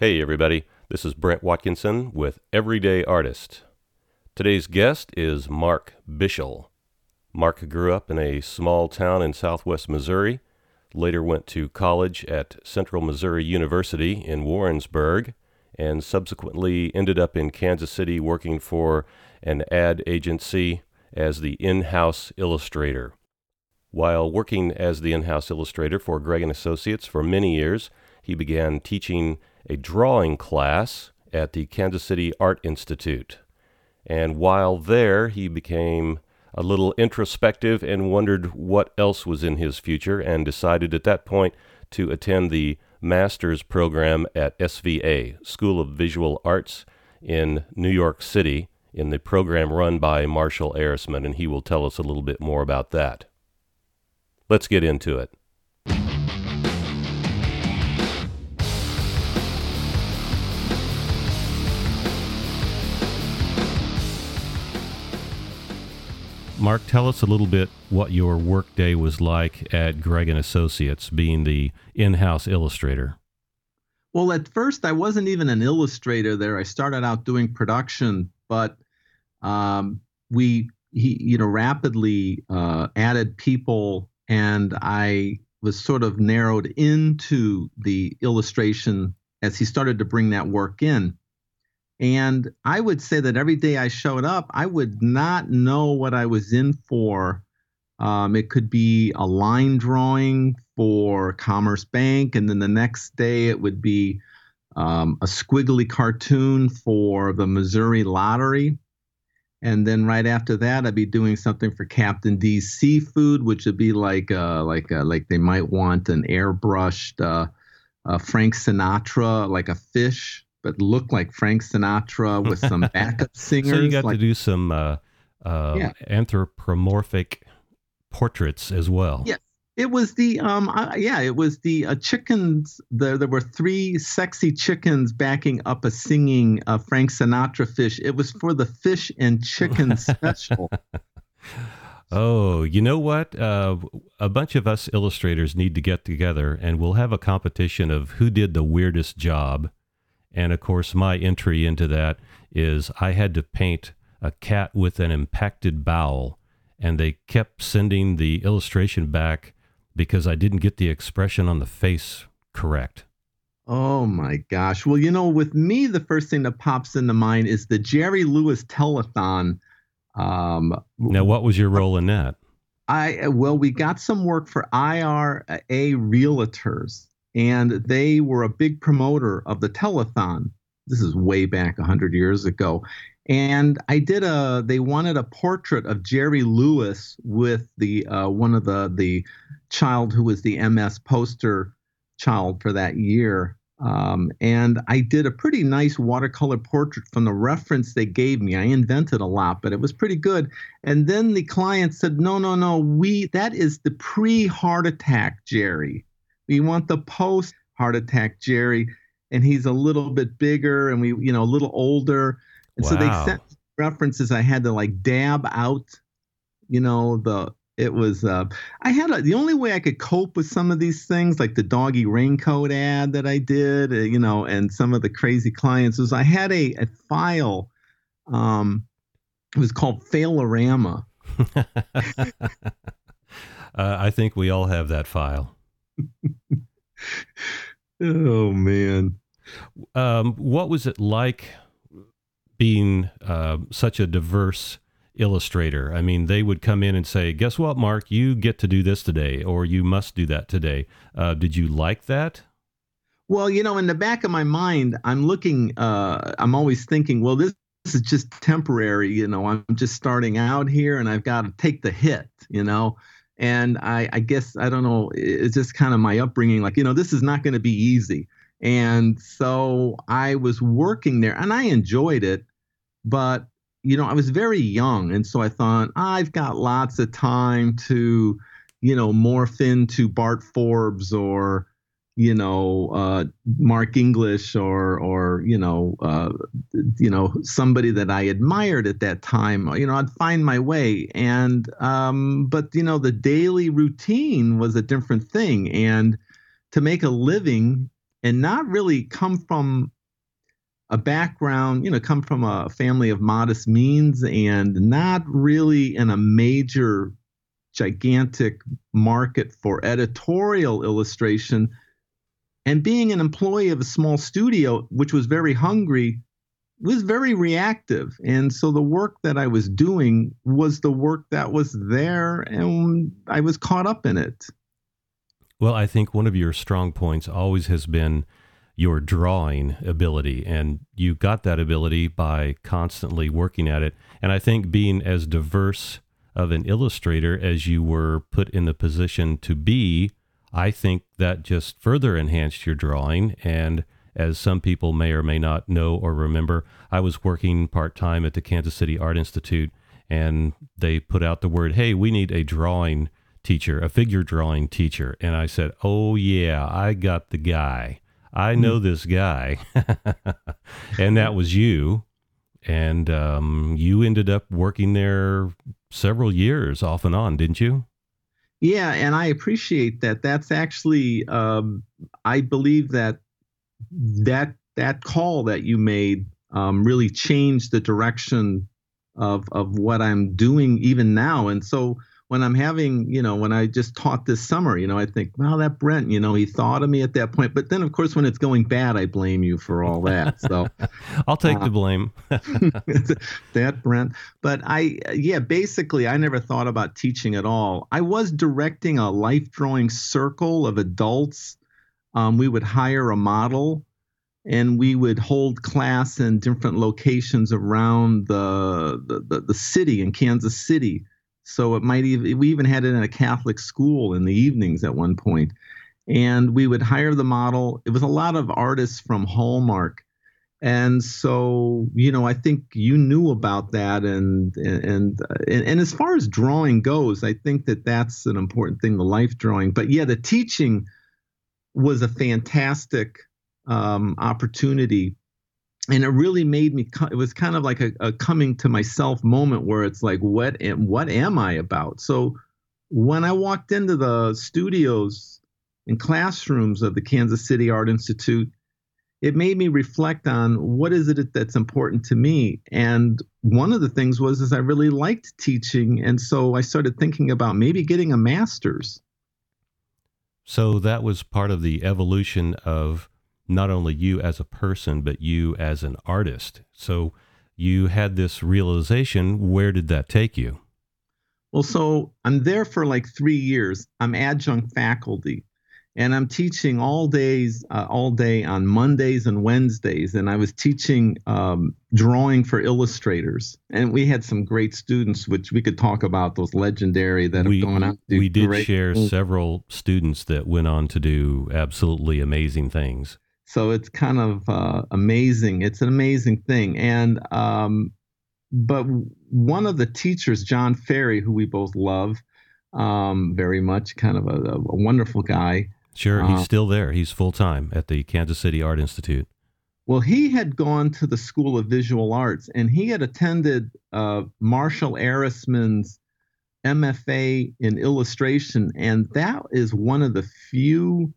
Hey, everybody. This is Brent Watkinson with Everyday Artist. Today's guest is Mark Bischel. Mark grew up in a small town in southwest Missouri, later went to college at Central Missouri University in Warrensburg, and subsequently ended up in Kansas City working for an ad agency as the in house illustrator. While working as the in house illustrator for Gregg and Associates for many years, he began teaching a drawing class at the Kansas City Art Institute. And while there, he became a little introspective and wondered what else was in his future and decided at that point to attend the master's program at SVA, School of Visual Arts in New York City, in the program run by Marshall Arisman, and he will tell us a little bit more about that. Let's get into it. Mark, tell us a little bit what your workday was like at Gregg and Associates, being the in-house illustrator. Well, at first, I wasn't even an illustrator there. I started out doing production, but um, we, he, you know, rapidly uh, added people, and I was sort of narrowed into the illustration as he started to bring that work in. And I would say that every day I showed up, I would not know what I was in for. Um, it could be a line drawing for Commerce Bank, and then the next day it would be um, a squiggly cartoon for the Missouri Lottery. And then right after that, I'd be doing something for Captain D's Seafood, which would be like uh, like uh, like they might want an airbrushed uh, Frank Sinatra, like a fish but looked like Frank Sinatra with some backup singers. so you got like, to do some uh, uh, yeah. anthropomorphic portraits as well. Yes. It was the um uh, yeah it was the uh, chickens there there were three sexy chickens backing up a singing uh, Frank Sinatra fish it was for the fish and chicken special Oh, you know what? Uh, a bunch of us illustrators need to get together and we'll have a competition of who did the weirdest job and of course, my entry into that is I had to paint a cat with an impacted bowel, and they kept sending the illustration back because I didn't get the expression on the face correct. Oh my gosh. Well, you know, with me, the first thing that pops into mind is the Jerry Lewis telethon. Um, now, what was your role in that? I well, we got some work for IRA realtors, and they were a big promoter of the telethon. This is way back 100 years ago. And I did a. They wanted a portrait of Jerry Lewis with the uh, one of the the child who was the MS poster child for that year. Um, and I did a pretty nice watercolor portrait from the reference they gave me. I invented a lot, but it was pretty good. And then the client said, "No, no, no. We that is the pre-heart attack Jerry. We want the post heart attack Jerry, and he's a little bit bigger and we, you know, a little older. And wow. so they sent references I had to like dab out, you know, the it was uh, I had a, the only way I could cope with some of these things, like the doggy raincoat ad that I did, uh, you know, and some of the crazy clients was I had a, a file. Um, it was called Failorama. uh, I think we all have that file. oh man. Um, what was it like being uh, such a diverse illustrator? I mean, they would come in and say, "Guess what, Mark? You get to do this today, or you must do that today." Uh, did you like that? Well, you know, in the back of my mind, I'm looking. Uh, I'm always thinking, well, this this is just temporary. You know, I'm just starting out here, and I've got to take the hit. You know, and I, I guess I don't know. It's just kind of my upbringing. Like you know, this is not going to be easy. And so I was working there, and I enjoyed it, but you know, I was very young, and so I thought I've got lots of time to, you know, morph into Bart Forbes or you know uh, Mark English or or you know uh, you know somebody that I admired at that time. You know, I'd find my way, and um, but you know the daily routine was a different thing, and to make a living and not really come from a background, you know, come from a family of modest means and not really in a major, gigantic market for editorial illustration. And being an employee of a small studio, which was very hungry, was very reactive. And so the work that I was doing was the work that was there, and I was caught up in it. Well, I think one of your strong points always has been your drawing ability, and you got that ability by constantly working at it. And I think being as diverse of an illustrator as you were put in the position to be, I think that just further enhanced your drawing. And as some people may or may not know or remember, I was working part time at the Kansas City Art Institute, and they put out the word, hey, we need a drawing teacher, a figure drawing teacher. And I said, oh, yeah, I got the guy. I know hmm. this guy. and that was you. And um, you ended up working there several years off and on, didn't you? Yeah, and I appreciate that. That's actually, um, I believe that that that call that you made um, really changed the direction of of what I'm doing even now. And so when I'm having, you know, when I just taught this summer, you know, I think, well, that Brent, you know, he thought of me at that point. But then, of course, when it's going bad, I blame you for all that. So I'll take uh, the blame. that Brent. But I, yeah, basically, I never thought about teaching at all. I was directing a life drawing circle of adults. Um, we would hire a model and we would hold class in different locations around the, the, the, the city in Kansas City so it might even we even had it in a Catholic school in the evenings at one point, and we would hire the model. It was a lot of artists from Hallmark, and so you know I think you knew about that, and and and, and as far as drawing goes, I think that that's an important thing, the life drawing. But yeah, the teaching was a fantastic um, opportunity and it really made me it was kind of like a, a, coming to myself moment where it's like what am what am i about? So when i walked into the studios and classrooms of the kansas city art institute it made me reflect on what is it that's important to me? And one of the things was is i really liked teaching. And so i started thinking about maybe getting a master's. So that was part of the evolution of not only you as a person, but you as an artist. So you had this realization. Where did that take you? Well, so I'm there for like three years. I'm adjunct faculty and I'm teaching all days, uh, all day on Mondays and Wednesdays. And I was teaching um, drawing for illustrators, and we had some great students, which we could talk about those legendary that we, have gone on. we did share several students that went on to do absolutely amazing things. So it's kind of uh, amazing. It's an amazing thing. And um, but one of the teachers, John Ferry, who we both love um, very much, kind of a, a wonderful guy. Sure, he's uh, still there. He's full time at the Kansas City Art Institute. Well, he had gone to the School of Visual Arts and he had attended uh, Marshall Arisman's MFA in illustration, and that is one of the few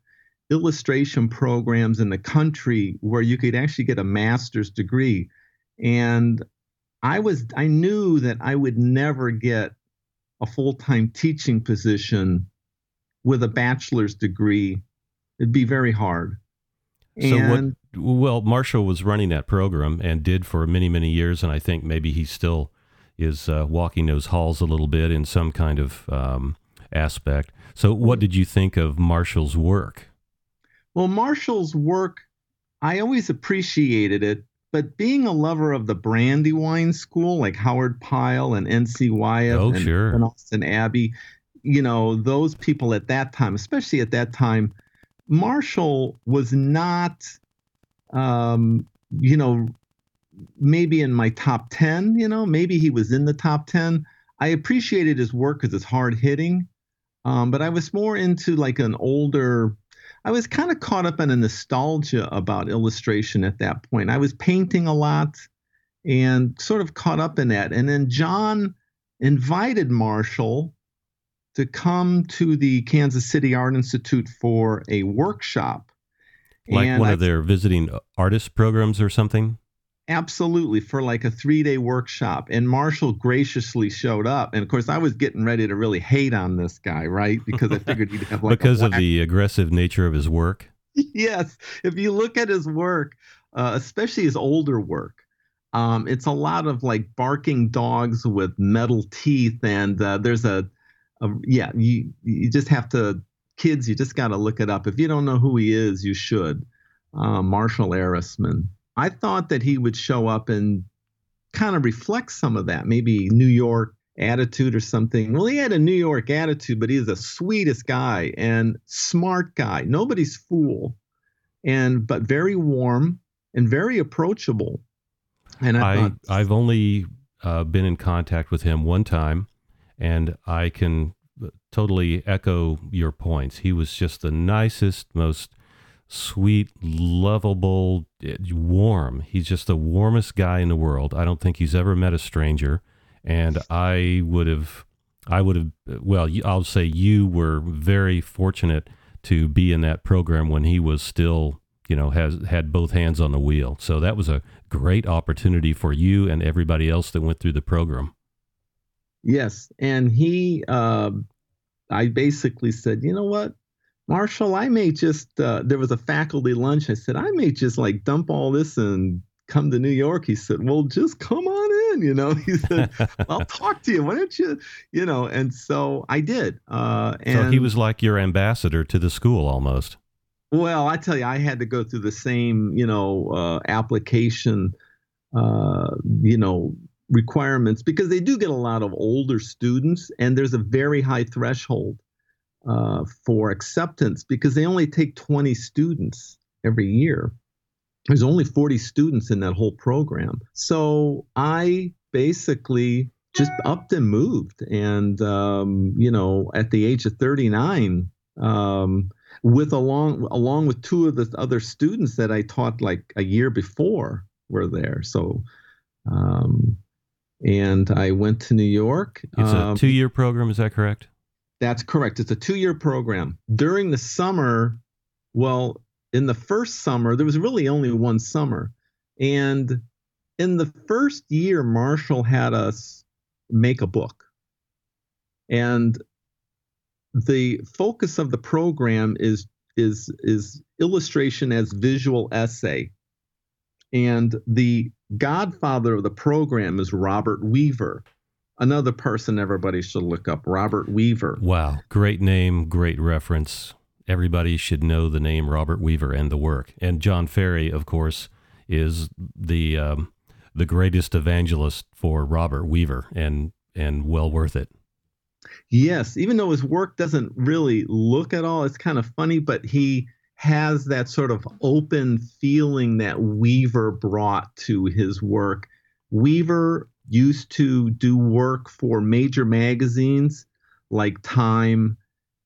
illustration programs in the country where you could actually get a master's degree. And I was I knew that I would never get a full-time teaching position with a bachelor's degree. It'd be very hard. So and, what well, Marshall was running that program and did for many, many years, and I think maybe he still is uh, walking those halls a little bit in some kind of um, aspect. So, what did you think of Marshall's work? Well, Marshall's work, I always appreciated it, but being a lover of the Brandywine school, like Howard Pyle and N.C. Wyeth oh, and, sure. and Austin Abbey, you know, those people at that time, especially at that time, Marshall was not, um, you know, maybe in my top 10, you know, maybe he was in the top 10. I appreciated his work because it's hard hitting. Um, but I was more into like an older I was kind of caught up in a nostalgia about illustration at that point. I was painting a lot and sort of caught up in that. And then John invited Marshall to come to the Kansas City Art Institute for a workshop. Like And one I- of their visiting artist programs or something? Absolutely, for like a three day workshop. And Marshall graciously showed up. And of course, I was getting ready to really hate on this guy, right? Because I figured he'd have like because of the aggressive nature of his work. yes, if you look at his work, uh, especially his older work, um, it's a lot of like barking dogs with metal teeth, and uh, there's a, a yeah, you you just have to kids, you just got to look it up. If you don't know who he is, you should. Uh, Marshall Arisman. I thought that he would show up and kind of reflect some of that, maybe New York attitude or something. Well, he had a New York attitude, but he's the sweetest guy and smart guy. Nobody's fool, and but very warm and very approachable. And I, I thought, I've only uh, been in contact with him one time, and I can totally echo your points. He was just the nicest, most sweet, lovable, warm. He's just the warmest guy in the world. I don't think he's ever met a stranger, and I would have, I would have. Well, I'll say you were very fortunate to be in that program when he was still you know has had both hands on the wheel so that was a great opportunity for you and everybody else that went through the program Yes, and he, uh, I basically said, you know what, Marshall, I may just. Uh, there was a faculty lunch. I said I may just like dump all this and come to New York. He said, well, just come on in. You know, he said, I'll talk to you. Why don't you, you know? And so I did. Uh, and so he was like your ambassador to the school almost Well, I tell you, I had to go through the same, you know, uh, application, uh, you know, requirements because they do get a lot of older students, and there's a very high threshold uh, for acceptance because they only take 20 students every year. There's only 40 students in that whole program. So I basically just upped and moved. And, um, you know, at the age of 39, um, with along along with two of the other students that I taught like a year before were there. So, um, and I went to New York. it's Um, a two-year program is that correct that's correct. It's a two-year program. During the summer, well, in the first summer, there was really only one summer, and in the first year, Marshall had us make a book, and the focus of the program is is is illustration as visual essay, and the godfather of the program is Robert Weaver another person everybody should look up robert weaver. Wow. Great name great reference. Everybody should know the name robert weaver and the work. And john ferry of course is the um, the greatest evangelist for robert weaver and and well worth it. Yes even though his work doesn't really look at all it's kind of funny but he has that sort of open feeling that weaver brought to his work. Weaver used to do work for major magazines like time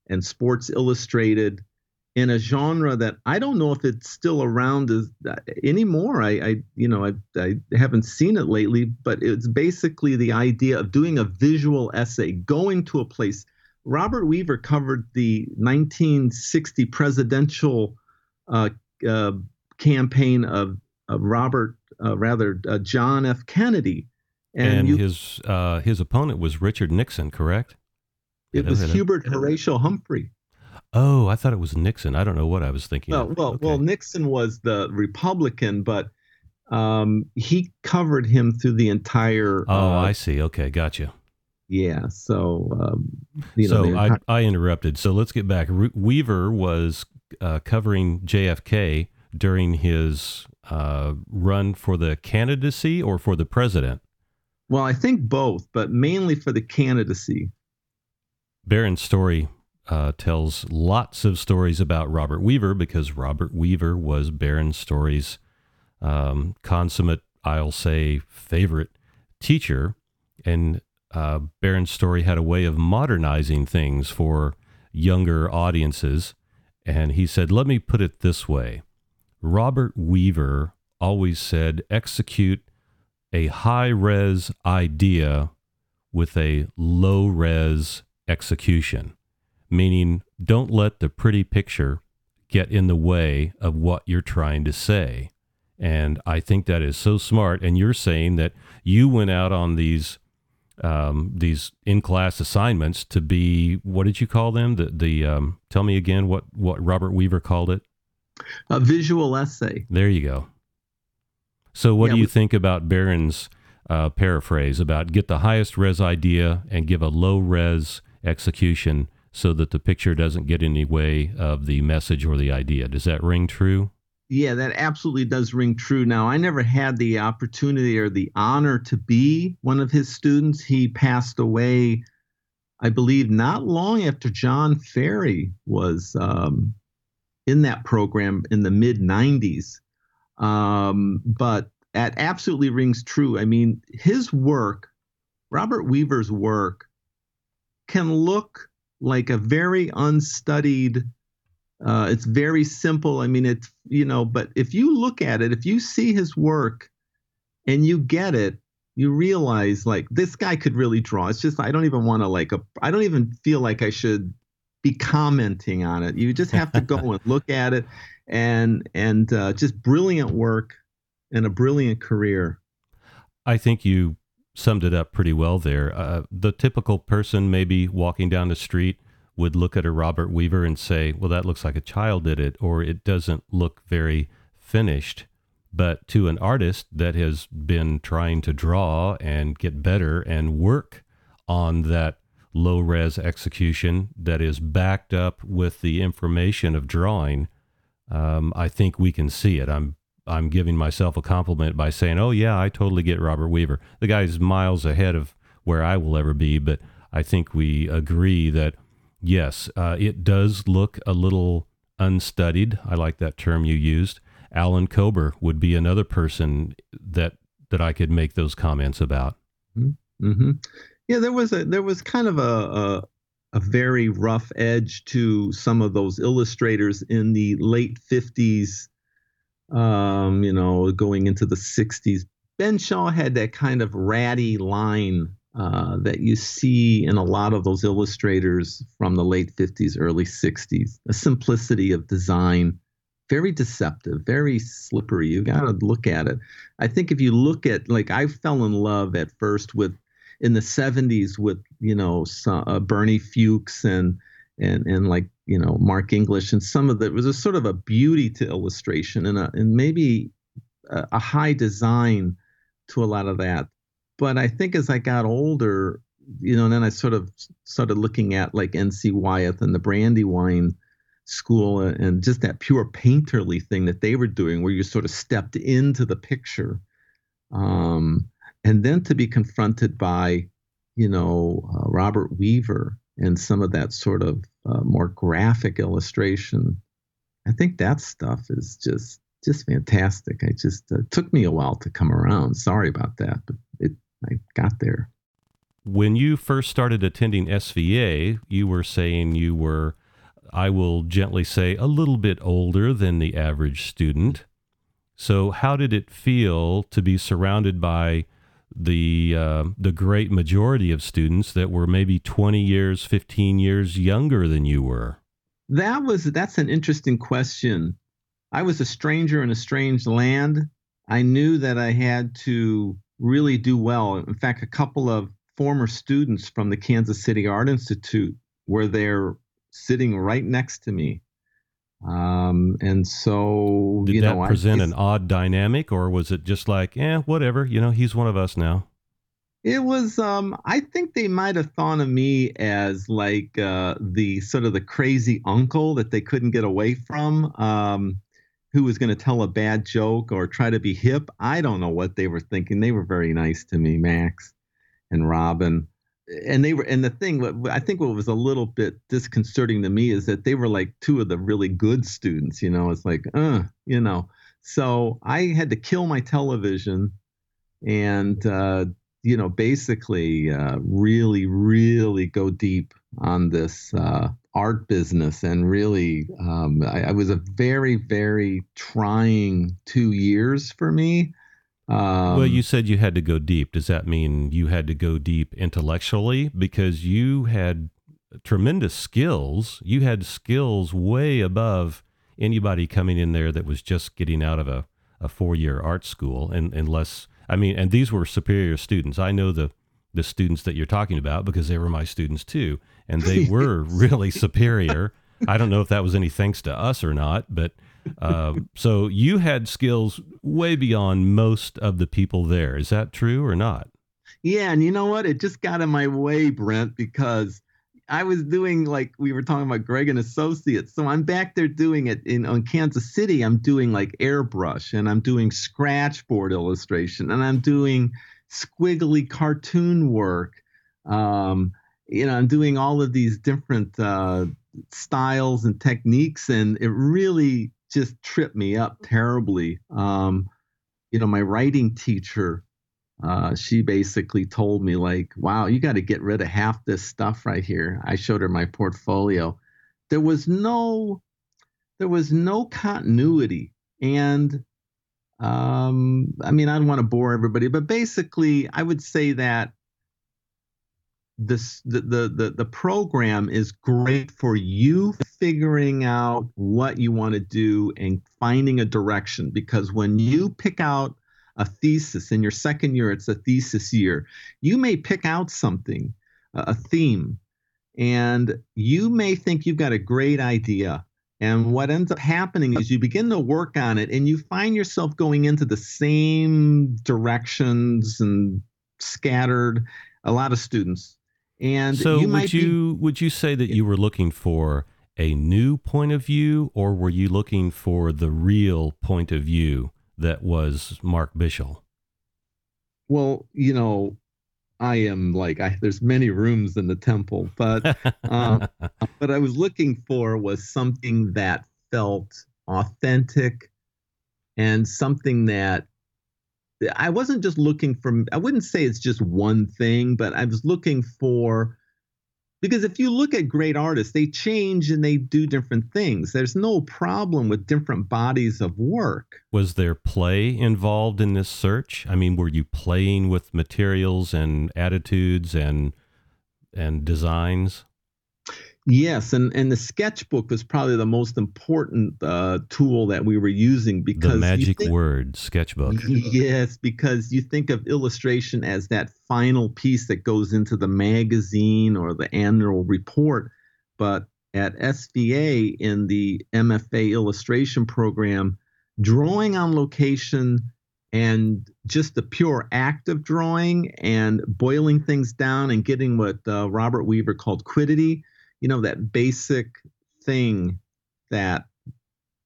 and sports illustrated in a genre that I don't know if it's still around as, anymore. I, I you know, I, I haven't seen it lately, but it's basically the idea of doing a visual essay, going to a place. Robert Weaver covered the 1960 presidential uh, uh, campaign of, of Robert, uh, rather uh, John F. Kennedy, and, you, his uh, his opponent was richard nixon correct it was Hubert Horatio Humphrey. oh i thought it was nixon i don't know what i was thinking Well, well, Okay. well, Nixon was the Republican, but um, he covered him through the entire. oh uh, i see okay gotcha yeah. So, um, you so the I, I interrupted. So let's get back. Re- Weaver was uh, covering JFK during his uh, run for the candidacy or for the president. Well, I think both, but mainly for the candidacy. Barron Storey uh, tells lots of stories about Robert Weaver because Robert Weaver was Barron Storey's um, consummate, I'll say, favorite teacher. And uh, Story had a way of modernizing things for younger audiences. And he said, let me put it this way Robert Weaver always said, execute a high res idea with a low res execution, meaning don't let the pretty picture get in the way of what you're trying to say. And I think that is so smart. And you're saying that you went out on these um, these in class assignments to be what did you call them? The the um, tell me again what what Robert Weaver called it. A visual essay. There you go. So what yeah, do you we, think about Barron's uh, paraphrase about get the highest res idea and give a low res execution so that the picture doesn't get in the way of the message or the idea? Does that ring true? Yeah, that absolutely does ring true. Now, I never had the opportunity or the honor to be one of his students. He passed away, I believe, not long after John Ferry was um, in that program in the mid 90s. Um, but that absolutely rings true. I mean, his work, Robert Weaver's work, can look like a very unstudied uh, it's very simple. I mean, it's, you know, but if you look at it, if you see his work and you get it, you realize like this guy could really draw. It's just, I don't even want to like, a, I don't even feel like I should be commenting on it. You just have to go and look at it and, and uh, just brilliant work and a brilliant career. I think you summed it up pretty well there. Uh, the typical person maybe walking down the street would look at a Robert Weaver and say, well, that looks like a child did it, or it doesn't look very finished. But to an artist that has been trying to draw and get better and work on that low res execution that is backed up with the information of drawing, um, I think we can see it. I'm I'm giving myself a compliment by saying, "Oh yeah, I totally get Robert Weaver. The guy's miles ahead of where I will ever be." But I think we agree that Yes, uh, it does look a little unstudied. I like that term you used. Alan Cober would be another person that that I could make those comments about. Mm-hmm. mm-hmm. Yeah, there was a there was kind of a, a very rough edge to some of those illustrators in the late 50s, um, you know, going into the 60s. Ben Shahn had that kind of ratty line uh, that you see in a lot of those illustrators from the late 50s, early 60s. A simplicity of design, very deceptive, very slippery. You got to look at it. I think if you look at, like, I fell in love at first with, in the 70s, with, you know, some, uh, Bernie Fuchs and, and, and like, you know, Mark English and some of the, it was a sort of a beauty to illustration and, a, and maybe a, a high design to a lot of that but I think as I got older, you know, and then I sort of started looking at like N.C. Wyeth and the Brandywine school and just that pure painterly thing that they were doing, where you sort of stepped into the picture. Um, and then to be confronted by, you know, uh, Robert Weaver and some of that sort of uh, more graphic illustration, I think that stuff is just just fantastic. I just uh, took me a while to come around. Sorry about that, but it I got there. When you first started attending SVA, you were saying you were, I will gently say, a little bit older than the average student. So, how did it feel to be surrounded by the uh, the great majority of students that were maybe 20 years, 15 years younger than you were? That was that's an interesting question. I was a stranger in a strange land. I knew that I had to really do well. In fact, a couple of former students from the Kansas City Art Institute were there sitting right next to me. Um, and so, Did you that know, present I, an odd dynamic, or was it just like, eh, whatever? You know, he's one of us now. It was. Um, I think they might have thought of me as like uh, the sort of the crazy uncle that they couldn't get away from. Um, who was going to tell a bad joke or try to be hip. I don't know what they were thinking. They were very nice to me, Max and Robin. And they were, and the thing, what I think what was a little bit disconcerting to me is that they were like two of the really good students. You know, it's like, uh, you know. So I had to kill my television, and uh, you know, basically, uh, really, really go deep on this uh, art business and really um, I, I, was a very very trying two years for me um, well you said you had to go deep does that mean you had to go deep intellectually because you had tremendous skills you had skills way above anybody coming in there that was just getting out of a, a four year art school, and unless I mean, and these were superior students. I know the the students that you're talking about because they were my students too, and they were really superior. I don't know if that was any thanks to us or not, but uh, so you had skills way beyond most of the people there. Is that true or not? Yeah, and you know what? It just got in my way, Brent, because I was doing like we were talking about Greg and Associates. So I'm back there doing it in on Kansas City. I'm doing like airbrush and I'm doing scratchboard illustration and I'm doing squiggly cartoon work. Um, you know, I'm doing all of these different uh, styles and techniques, and it really just tripped me up terribly. Um, you know, my writing teacher, uh, she basically told me like, "Wow, you got to get rid of half this stuff right here." I showed her my portfolio. There was no, there was no continuity, and um, I mean, I don't want to bore everybody, but basically, I would say that this the, the the the program is great for you figuring out what you want to do and finding a direction. Because when you pick out a thesis in your second year it's a thesis year you may pick out something a theme and you may think you've got a great idea. And what ends up happening is you begin to work on it and you find yourself going into the same directions and scattered a lot of students and so you would you be, would you say that you were looking for a new point of view or were you looking for the real point of view that was Mark Bischel? Well, you know, I am like I, there's many rooms in the temple, but uh, what I was looking for was something that felt authentic and something that I wasn't just looking for, I wouldn't say it's just one thing, but I was looking for, because if you look at great artists, they change and they do different things. There's no problem with different bodies of work. Was there play involved in this search? I mean, were you playing with materials and attitudes and and designs? Yes, and and the sketchbook was probably the most important uh, tool that we were using because the magic think, word sketchbook. Yes, because you think of illustration as that final piece that goes into the magazine or the annual report, but at SVA in the MFA illustration program, drawing on location and just the pure act of drawing and boiling things down and getting what uh, Robert Weaver called quiddity you know that basic thing that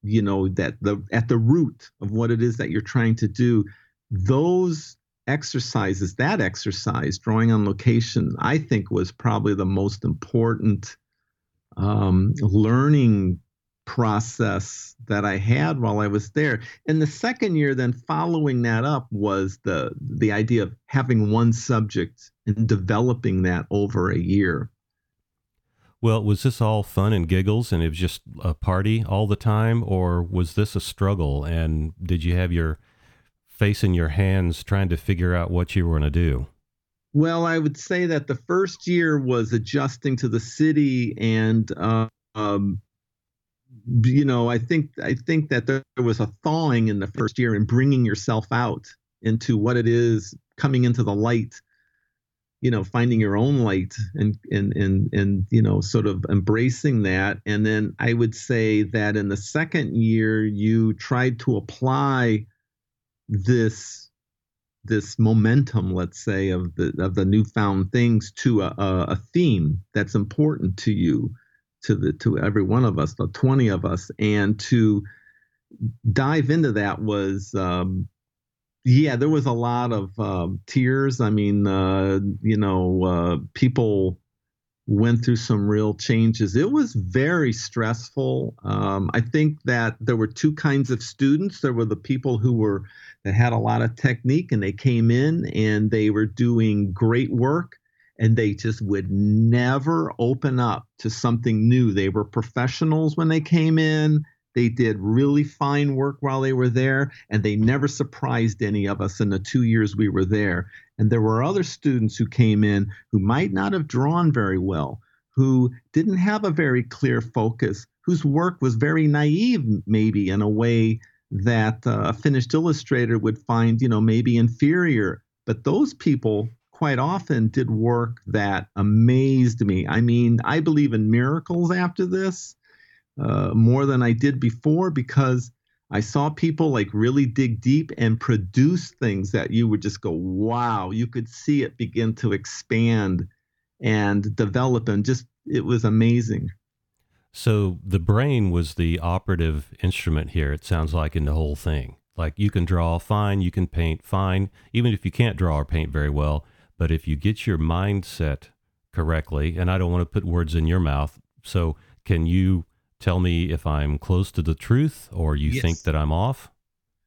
you know that the at the root of what it is that you're trying to do those exercises that exercise drawing on location i think was probably the most important um, learning process that i had while i was there. And the second year then following that up was the the idea of having one subject and developing that over a year well, was this all fun and giggles and it was just a party all the time, or was this a struggle? And did you have your face in your hands trying to figure out what you were going to do? Well, I would say that the first year was adjusting to the city, and uh, um, you know, I think I think that there was a thawing in the first year and bringing yourself out into what it is coming into the light you know finding your own light and and and and you know sort of embracing that. And then i would say that in the second year you tried to apply this this momentum let's say of the of the newfound things to a, a theme that's important to you to the to every one of us the 20 of us. And to dive into that was um, yeah, there was a lot of um, tears. I mean, uh, you know, uh, people went through some real changes. It was very stressful. Um, I think that there were two kinds of students. There were the people who were that had a lot of technique and they came in and they were doing great work and they just would never open up to something new. They were professionals when they came in. They did really fine work while they were there, and they never surprised any of us in the two years we were there. And there were other students who came in who might not have drawn very well, who didn't have a very clear focus, whose work was very naive, maybe in a way that uh, a finished illustrator would find, you know, maybe inferior. But those people quite often did work that amazed me. I mean, I believe in miracles after this uh, more than I did before because I saw people like really dig deep and produce things that you would just go, wow, you could see it begin to expand and develop. And just, it was amazing. So the brain was the operative instrument here, it sounds like, in the whole thing. Like you can draw fine, you can paint fine, even if you can't draw or paint very well. But if you get your mindset correctly, and I don't want to put words in your mouth, so can you tell me if I'm close to the truth or you yes. think that I'm off?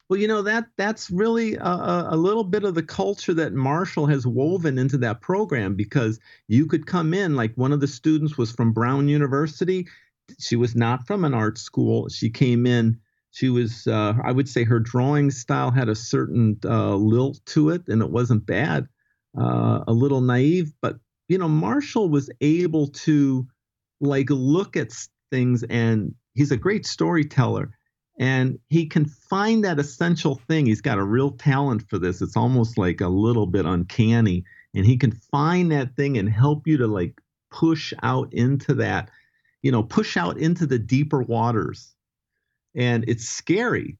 Well, you know that that's really a, a, little bit of the culture that Marshall has woven into that program because you could come in like one of the students was from Brown University she was not from an art school. She came in. She was, uh, I would say, her drawing style had a certain uh, lilt to it, and it wasn't bad. Uh, a little naive, but you know, Marshall was able to like look at things, and he's a great storyteller, and he can find that essential thing. He's got a real talent for this. It's almost like a little bit uncanny, and he can find that thing and help you to like push out into that you know, push out into the deeper waters. And it's scary.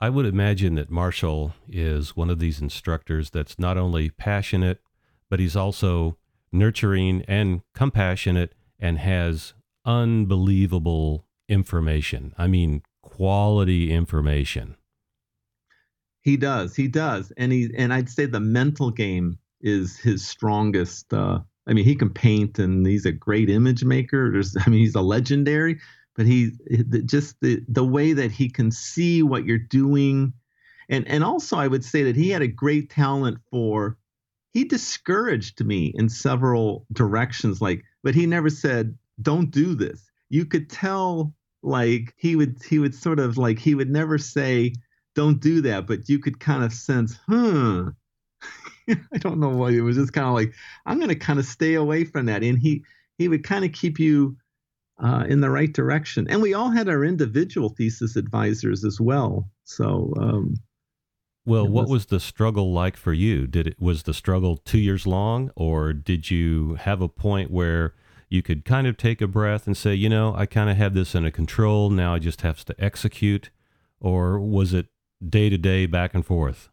I would imagine that Marshall is one of these instructors that's not only passionate, but he's also nurturing and compassionate and has unbelievable information. I mean, quality information. He does. He does. And he and I'd say the mental game is his strongest uh, I mean, he can paint and he's a great image maker. There's, I mean, he's a legendary, but he just the the way that he can see what you're doing, and and also I would say that he had a great talent for. He discouraged me in several directions, like, but he never said, "Don't do this." You could tell, like he would he would sort of like he would never say, "Don't do that," but you could kind of sense, huh I don't know why. It was just kind of like I'm going to kind of stay away from that, and he he would kind of keep you uh, in the right direction. And we all had our individual thesis advisors as well. So, um, well, what was, was the struggle like for you? Did it was the struggle two years long, or did you have a point where you could kind of take a breath and say, you know, I kind of have this under control now. I just have to execute, or was it day to day, back and forth?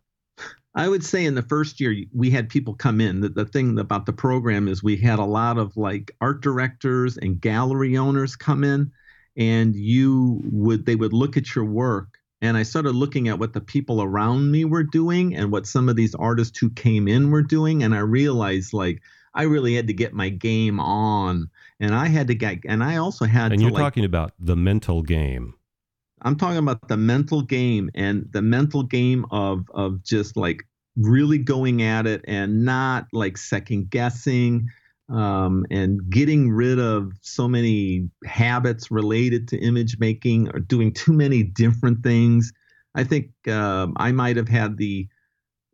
I would say in the first year we had people come in. The, the thing about the program is we had a lot of like art directors and gallery owners come in, and you would they would look at your work. And I started looking at what the people around me were doing and what some of these artists who came in were doing, and I realized like I really had to get my game on, and I had to get, and I also had. To And you're like, talking about the mental game. I'm talking about the mental game and the mental game of of just like really going at it and not like second guessing um, and getting rid of so many habits related to image making or doing too many different things. I think uh, I might have had the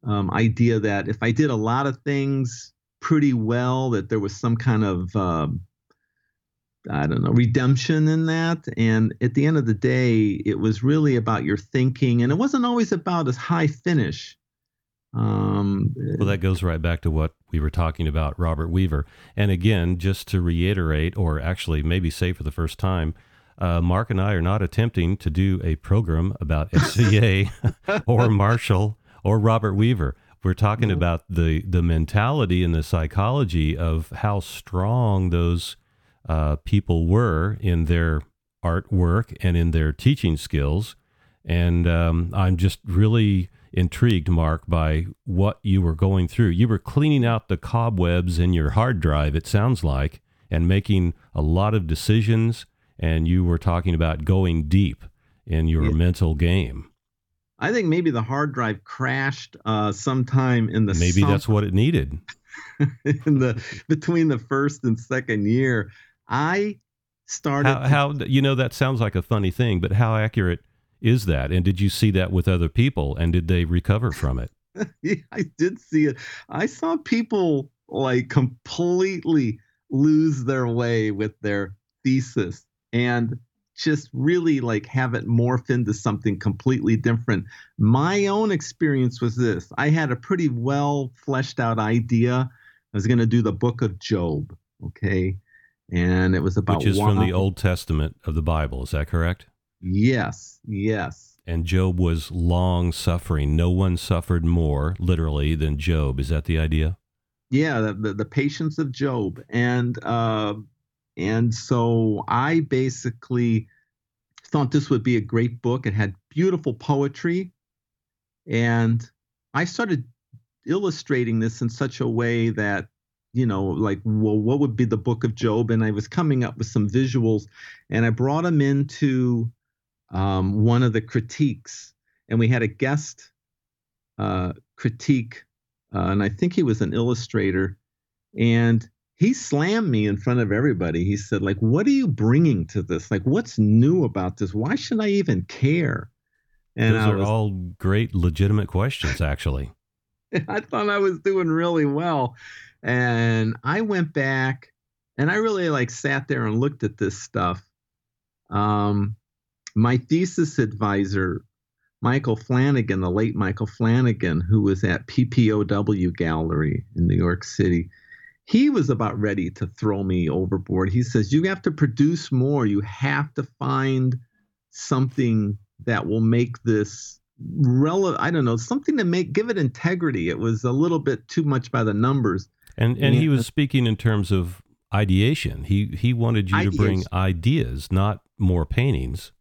um, idea that if I did a lot of things pretty well, that there was some kind of um, I don't know, redemption in that. And at the end of the day, it was really about your thinking, and it wasn't always about a high finish. Um, well, that goes right back to what we were talking about, Robert Weaver. And again, just to reiterate, or actually maybe say for the first time, uh, Mark and I are not attempting to do a program about SVA or Marshall or Robert Weaver. We're talking mm-hmm. about the the mentality and the psychology of how strong those uh, people were in their artwork and in their teaching skills. And um, I'm just really intrigued, Mark, by what you were going through. You were cleaning out the cobwebs in your hard drive, it sounds like, and making a lot of decisions. And you were talking about going deep in your yeah. mental game. I think maybe the hard drive crashed uh, sometime in the maybe summer. that's what it needed. in the between the first and second year, I started. How, how you know that sounds like a funny thing, but how accurate is that? And did you see that with other people? And did they recover from it? yeah, I did see it. I saw people like completely lose their way with their thesis and just really like have it morph into something completely different. My own experience was this I had a pretty well fleshed out idea. I was going to do the book of Job, okay? And it was about Which is from the Old Testament of the Bible, is that correct? Yes, yes. And Job was long suffering. No one suffered more, literally, than Job. Is that the idea? Yeah, the, the, the patience of Job. And uh, and so I basically thought this would be a great book. It had beautiful poetry. And I started illustrating this in such a way that, you know, like, well, what would be the book of Job? And I was coming up with some visuals and I brought them into um, one of the critiques. And we had a guest uh, critique, uh, and I think he was an illustrator. And he slammed me in front of everybody. He said, like, what are you bringing to this? Like, what's new about this? Why should I even care? And Those are was, all great, legitimate questions, actually. I thought I was doing really well. And I went back and I really like sat there and looked at this stuff. Um, my thesis advisor, Michael Flanagan, the late Michael Flanagan, who was at PPOW Gallery in New York City, he was about ready to throw me overboard. He says, You have to produce more. You have to find something that will make this relevant. I don't know, something to make, give it integrity. It was a little bit too much by the numbers. And, and he was speaking in terms of ideation. He, he wanted you ideas. to bring ideas, not more paintings.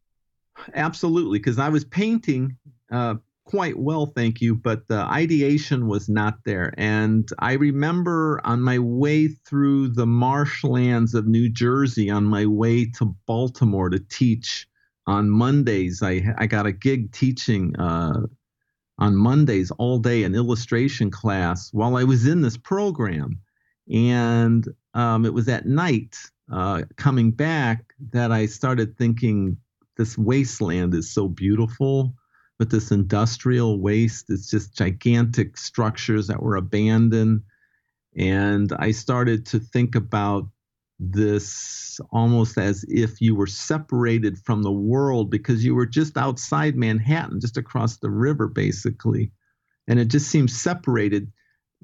Absolutely. Because I was painting uh, quite well, thank you, but the ideation was not there. And I remember on my way through the marshlands of New Jersey, on my way to Baltimore to teach on Mondays, I, I got a gig teaching uh, on Mondays all day an illustration class while I was in this program. And um, it was at night uh, coming back that I started thinking this wasteland is so beautiful but this industrial waste. It's just gigantic structures that were abandoned. And I started to think about this almost as if you were separated from the world because you were just outside Manhattan, just across the river, basically. And it just seemed separated,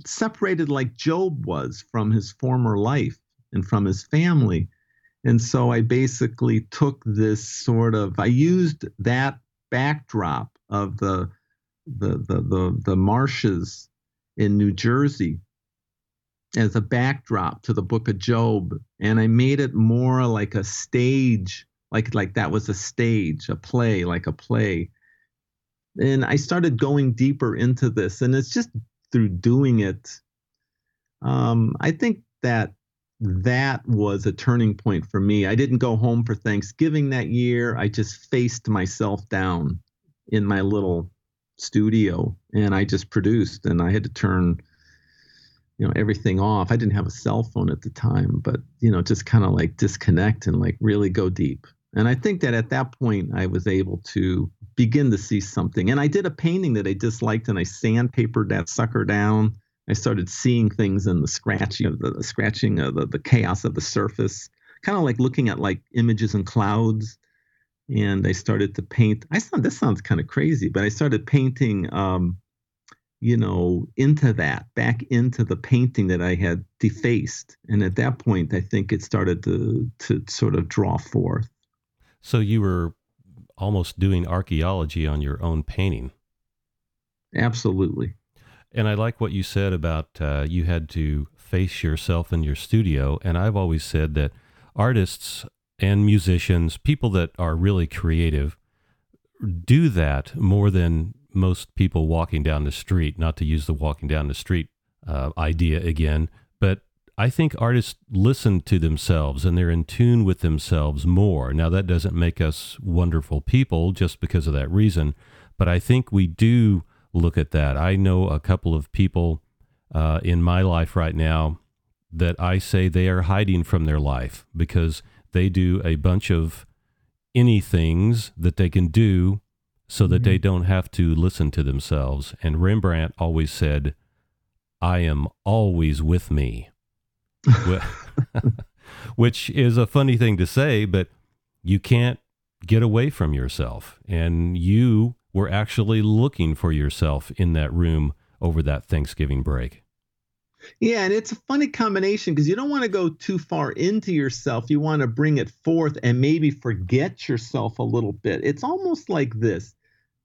separated like Job was from his former life and from his family. And so I basically took this sort of, I used that backdrop of the the the the, the marshes in New Jersey as a backdrop to the book of Job. And I made it more like a stage like like that was a stage a play like a play. And I started going deeper into this and it's just through doing it. Um, I think that that was a turning point for me. I didn't go home for Thanksgiving that year. I just faced myself down in my little studio and I just produced and I had to turn you know everything off. I didn't have a cell phone at the time, but you know just kind of like disconnect and like really go deep. And I think that at that point I was able to begin to see something. And I did a painting that I disliked and I sandpapered that sucker down. I started seeing things in the scratching of the, the scratching of the, the chaos of the surface, kind of like looking at like images and clouds and I started to paint. I thought this sounds kind of crazy, but I started painting, um, you know, into that, back into the painting that I had defaced. And at that point, I think it started to to sort of draw forth. So you were almost doing archaeology on your own painting. Absolutely. And I like what you said about uh, you had to face yourself in your studio. And I've always said that artists and musicians, people that are really creative, do that more than most people walking down the street. Not to use the walking down the street uh, idea again, but I think artists listen to themselves and they're in tune with themselves more. Now, that doesn't make us wonderful people just because of that reason, but I think we do look at that. I know a couple of people uh, in my life right now that I say they are hiding from their life because they do a bunch of any things that they can do so that mm-hmm. they don't have to listen to themselves. And Rembrandt always said, I am always with me. which is a funny thing to say, but you can't get away from yourself. And you were actually looking for yourself in that room over that Thanksgiving break. Yeah, and it's a funny combination because you don't want to go too far into yourself. You want to bring it forth and maybe forget yourself a little bit. It's almost like this.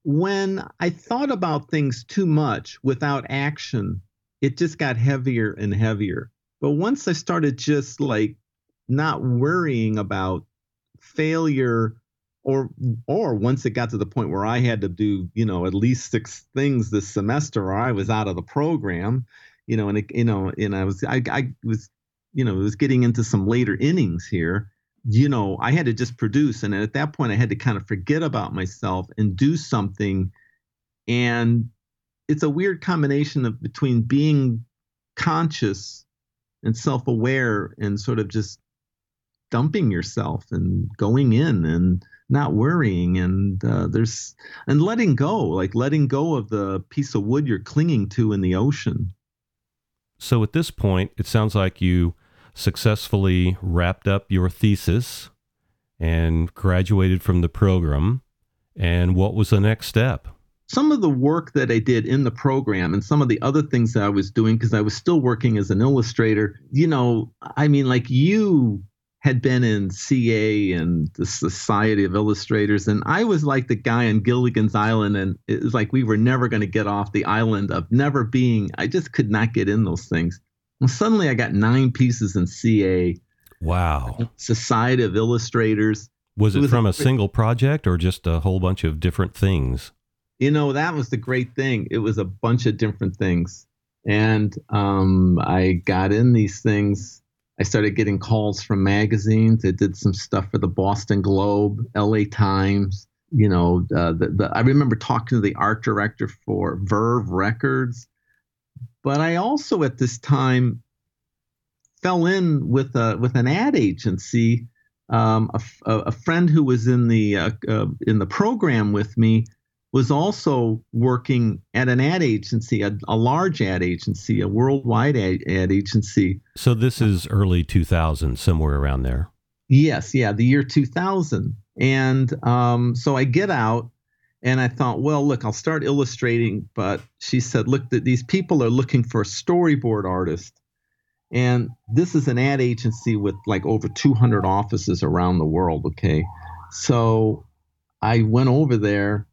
When I thought about things too much without action, it just got heavier and heavier. But once I started just like not worrying about failure or or once it got to the point where I had to do, you know, at least six things this semester or I was out of the program, you know, and it, you know, and I was I, I was you know, it was getting into some later innings here. You know, I had to just produce and at that point I had to kind of forget about myself and do something and it's a weird combination of between being conscious and self-aware and sort of just dumping yourself and going in and not worrying and uh, there's and letting go like letting go of the piece of wood you're clinging to in the ocean so at this point, it sounds like you successfully wrapped up your thesis and graduated from the program. And what was the next step? Some of the work that I did in the program and some of the other things that I was doing, because I was still working as an illustrator, you know, I mean, like you had been in CA and the Society of Illustrators, and I was like the guy on Gilligan's Island, and it was like we were never going to get off the island of never being. I just could not get in those things. And suddenly, I got nine pieces in CA. Wow! Society of Illustrators. Was it, it was from a, a single project or just a whole bunch of different things? You know, that was the great thing. It was a bunch of different things, and um, I got in these things I started getting calls from magazines. I did some stuff for the Boston Globe, LA Times. You know, uh, the, the, I remember talking to the art director for Verve Records. But I also at this time fell in with a with an ad agency. Um, a, a, friend who was in the uh, uh, in the program with me was also working at an ad agency, a, a large ad agency, a worldwide ad, ad, agency. So this is early 2000, somewhere around there. Yes, yeah, the year 2000. And um, so I get out and I thought, well, look, I'll start illustrating. But she said, look, that these people are looking for a storyboard artist. And this is an ad agency with like over 200 offices around the world. Okay. So I went over there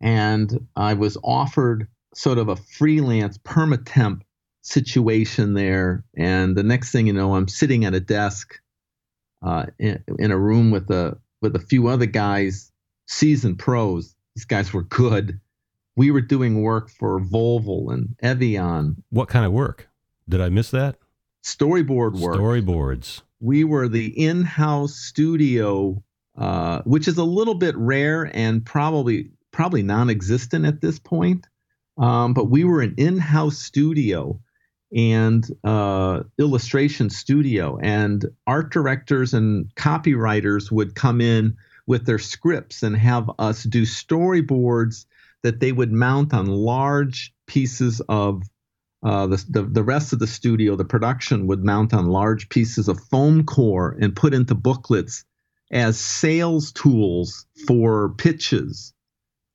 and I was offered sort of a freelance permatemp situation there. And the next thing you know, I'm sitting at a desk uh, in, in, a room with a with a few other guys, seasoned pros. These guys were good. We were doing work for Volvo and Evian. What kind of work? Did I miss that? Storyboard work. Storyboards. We were the in-house studio, uh, which is a little bit rare and probably probably non-existent at this point. Um, but we were an in-house studio and uh, illustration studio, and art directors and copywriters would come in with their scripts and have us do storyboards that they would mount on large pieces of uh, the, the, the rest of the studio, the production would mount on large pieces of foam core and put into booklets as sales tools for pitches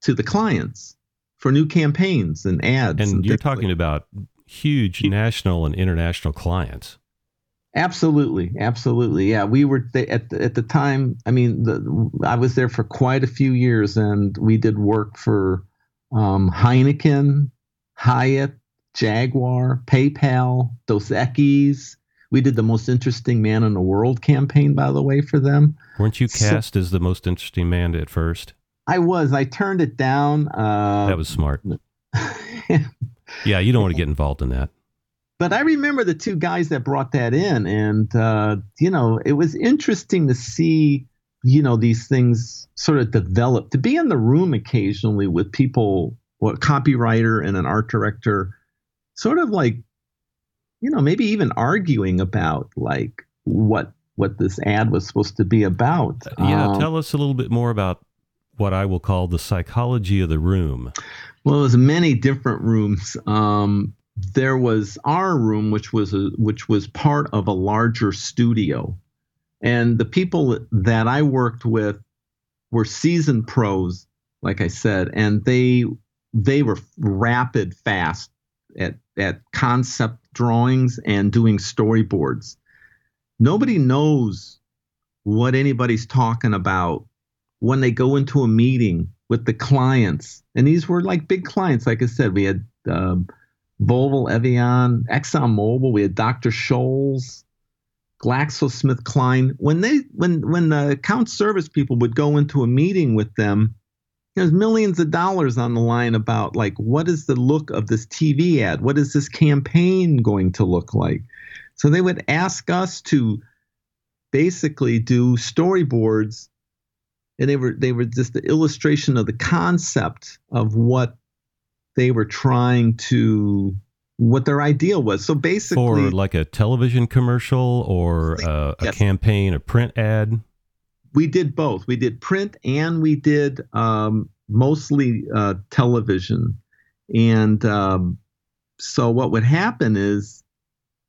to the clients for new campaigns and ads. And, and you're talking like. about huge national and international clients. Absolutely, absolutely. Yeah, we were th- at the, at the time. I mean, the, I was there for quite a few years, and we did work for um, Heineken, Hyatt, Jaguar, PayPal, Dos Equis. We did the most interesting man in the world campaign, by the way, for them. Weren't you cast so, as the most interesting man at first? I was. I turned it down. Uh, that was smart. yeah, you don't want to get involved in that. But I remember the two guys that brought that in, and uh, you know, it was interesting to see, you know, these things sort of develop. To be in the room occasionally with people, what copywriter and an art director, sort of like, you know, maybe even arguing about like what what this ad was supposed to be about. Yeah, um, tell us a little bit more about what I will call the psychology of the room? Well, there's many different rooms. Um, there was our room, which was a, which was part of a larger studio, And the people that I worked with were seasoned pros, like I said, and they they were rapid fast at at concept drawings and doing storyboards. Nobody knows what anybody's talking about when they go into a meeting with the clients. And these were like big clients. Like I said, we had um, Volvo, Evian, ExxonMobil. We had Dr. Scholl's, GlaxoSmithKline. When they when when the account service people would go into a meeting with them, there's millions of dollars on the line about like what is the look of this TV ad? What is this campaign going to look like? So they would ask us to basically do storyboards and they were they were just the illustration of the concept of what they were trying to what their ideal was. So basically, for like a television commercial or uh, a yes. campaign, a print ad. We did both. We did print and we did um, mostly uh, television. And um, so what would happen is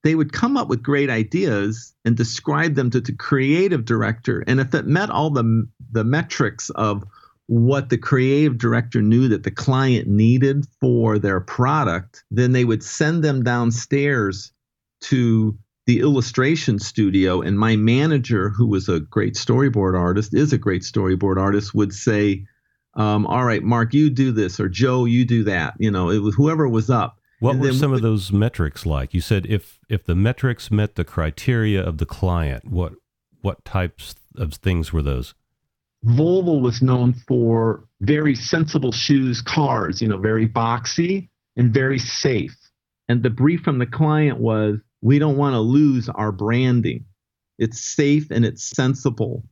they would come up with great ideas and describe them to the creative director. And if it met all the the metrics of what the creative director knew that the client needed for their product, then they would send them downstairs to the illustration studio. And my manager, who was a great storyboard artist, is a great storyboard artist, would say, um, All right, Mark, you do this, or Joe, you do that. You know, it was whoever was up. What and were some of those metrics like? You said if if the metrics met the criteria of the client, what what types of things were those? Volvo was known for very sensible shoes cars, you know, very boxy and very safe. And the brief from the client was we don't want to lose our branding. It's safe and it's sensible.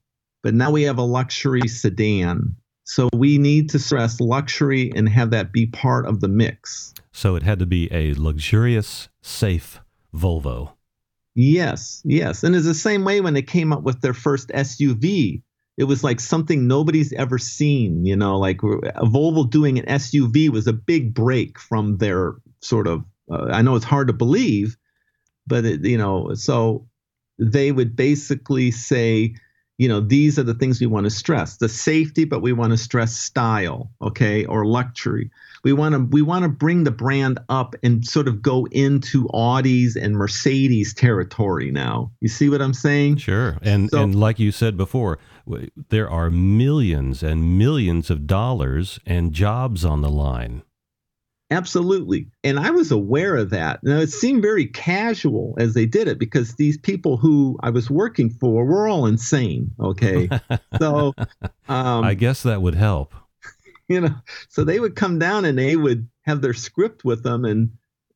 But now we have a luxury sedan. So we need to stress luxury and have that be part of the mix. So it had to be a luxurious, safe Volvo. Yes, yes. And it's the same way when they came up with their first SUV. It was like something nobody's ever seen, you know, like a Volvo doing an SUV was a big break from their sort of, uh, I know it's hard to believe, but, it, you know, so they would basically say, you know, these are the things we want to stress the safety, but we want to stress style, okay, or luxury. We want to we want to bring the brand up and sort of go into Audi's and Mercedes territory now. You see what I'm saying? Sure. And so, and like you said before, there are millions and millions of dollars and jobs on the line. Absolutely. And I was aware of that. Now, it seemed very casual as they did it because these people who I was working for were all insane. Okay. so um, I guess that would help. you know, so they would come down and they would have their script with them and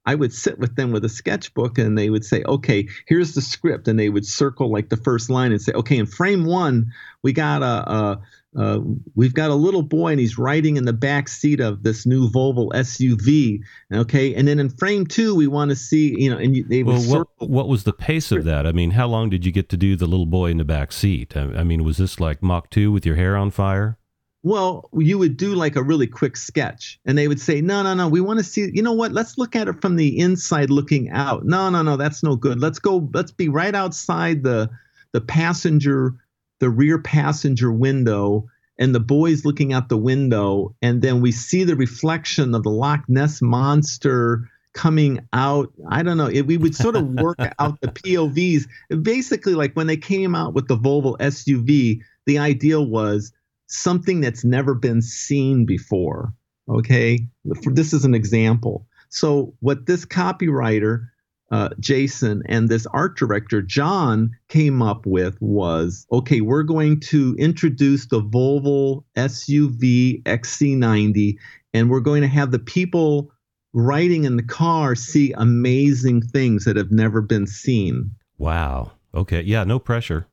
I would sit with them with a sketchbook and they would say, okay, here's the script. And they would circle like the first line and say, okay, in frame one, we got a, a, a we've got a little boy and he's riding in the back seat of this new Volvo SUV. Okay. And then in frame two, we want to see, you know, and you, they well, what, what was the pace of that? I mean, how long did you get to do the little boy in the back seat? I, I mean, was this like Mach 2 with your hair on fire? Well, you would do like a really quick sketch, and they would say, "No, no, no, we want to see. You know what? Let's look at it from the inside, looking out. No, no, no, that's no good. Let's go. Let's be right outside the the passenger, the rear passenger window, and the boys looking out the window, and then we see the reflection of the Loch Ness monster." coming out. I don't know. It, we would sort of work out the POVs. Basically, like when they came out with the Volvo SUV, the idea was something that's never been seen before. Okay, this is an example. So, what this copywriter, uh, Jason, and this art director, John, came up with was okay, we're going to introduce the Volvo SUV XC90, and we're going to have the people riding in the car see amazing things that have never been seen. Wow. Okay. Yeah, no pressure.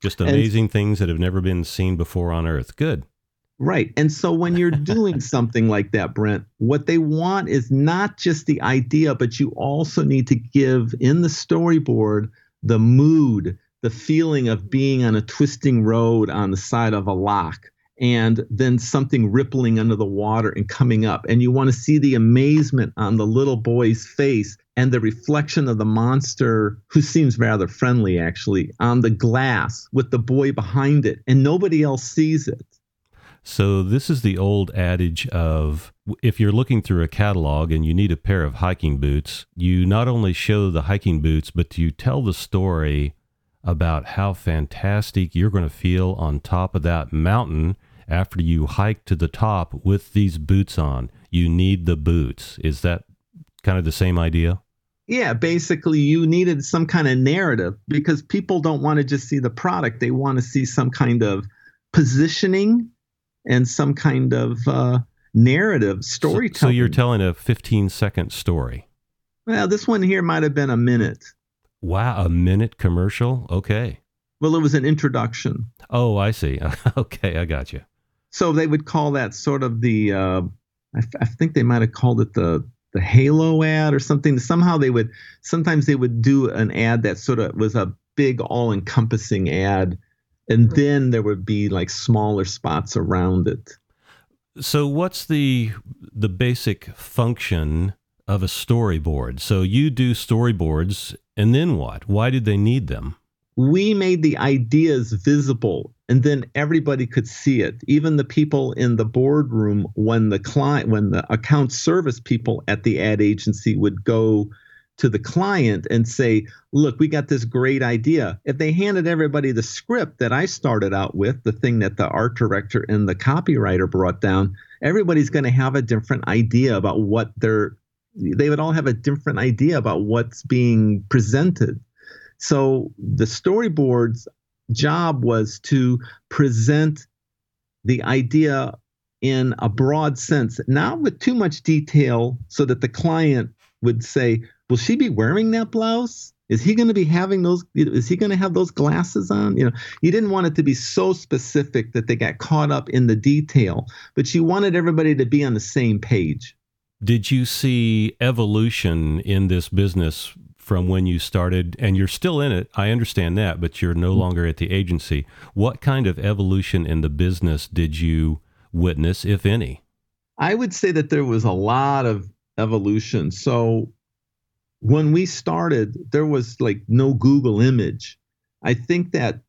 Just amazing and, things that have never been seen before on Earth. Good. Right. And so when you're doing something like that, Brent, what they want is not just the idea, but you also need to give in the storyboard the mood, the feeling of being on a twisting road on the side of a lock. and then something rippling under the water and coming up. And you want to see the amazement on the little boy's face and the reflection of the monster, who seems rather friendly actually, on the glass with the boy behind it. And nobody else sees it. So, this is the old adage of if you're looking through a catalog and you need a pair of hiking boots, you not only show the hiking boots, but you tell the story about how fantastic you're going to feel on top of that mountain after you hike to the top with these boots on. You need the boots. Is that kind of the same idea? Yeah, basically, you needed some kind of narrative because people don't want to just see the product, they want to see some kind of positioning and some kind of uh, narrative storytelling. So, so you're telling a 15 second story. Well, this one here might have been a minute. Wow, a minute commercial? Okay. Well, it was an introduction. Oh, I see. okay, I got you. So they would call that sort of the, uh, I, f- I think they might have called it the the Halo ad or something. Somehow they would, sometimes they would do an ad that sort of was a big, all encompassing ad. And mm-hmm. then there would be like smaller spots around it. So what's the the basic function of a storyboard? So you do storyboards and then what? Why did they need them? We made the ideas visible and then everybody could see it even the people in the boardroom when the client when the account service people at the ad agency would go to the client and say look we got this great idea. If they handed everybody the script that i started out with the thing that the art director and the copywriter brought down everybody's going to have a different idea about what they're they would all have a different idea about what's being presented. So the storyboards job was to present the idea in a broad sense, not with too much detail, so that the client would say, Will she be wearing that blouse? Is he going to be having those? Is he going to have those glasses on? You know, you didn't want it to be so specific that they got caught up in the detail, but you wanted everybody to be on the same page. Did you see evolution in this business from when you started and you're still in it. I understand that, but you're no mm-hmm. longer at the agency. What kind of evolution in the business did you witness, if any? I would say that there was a lot of evolution. So when we started, there was like no Google image. I think that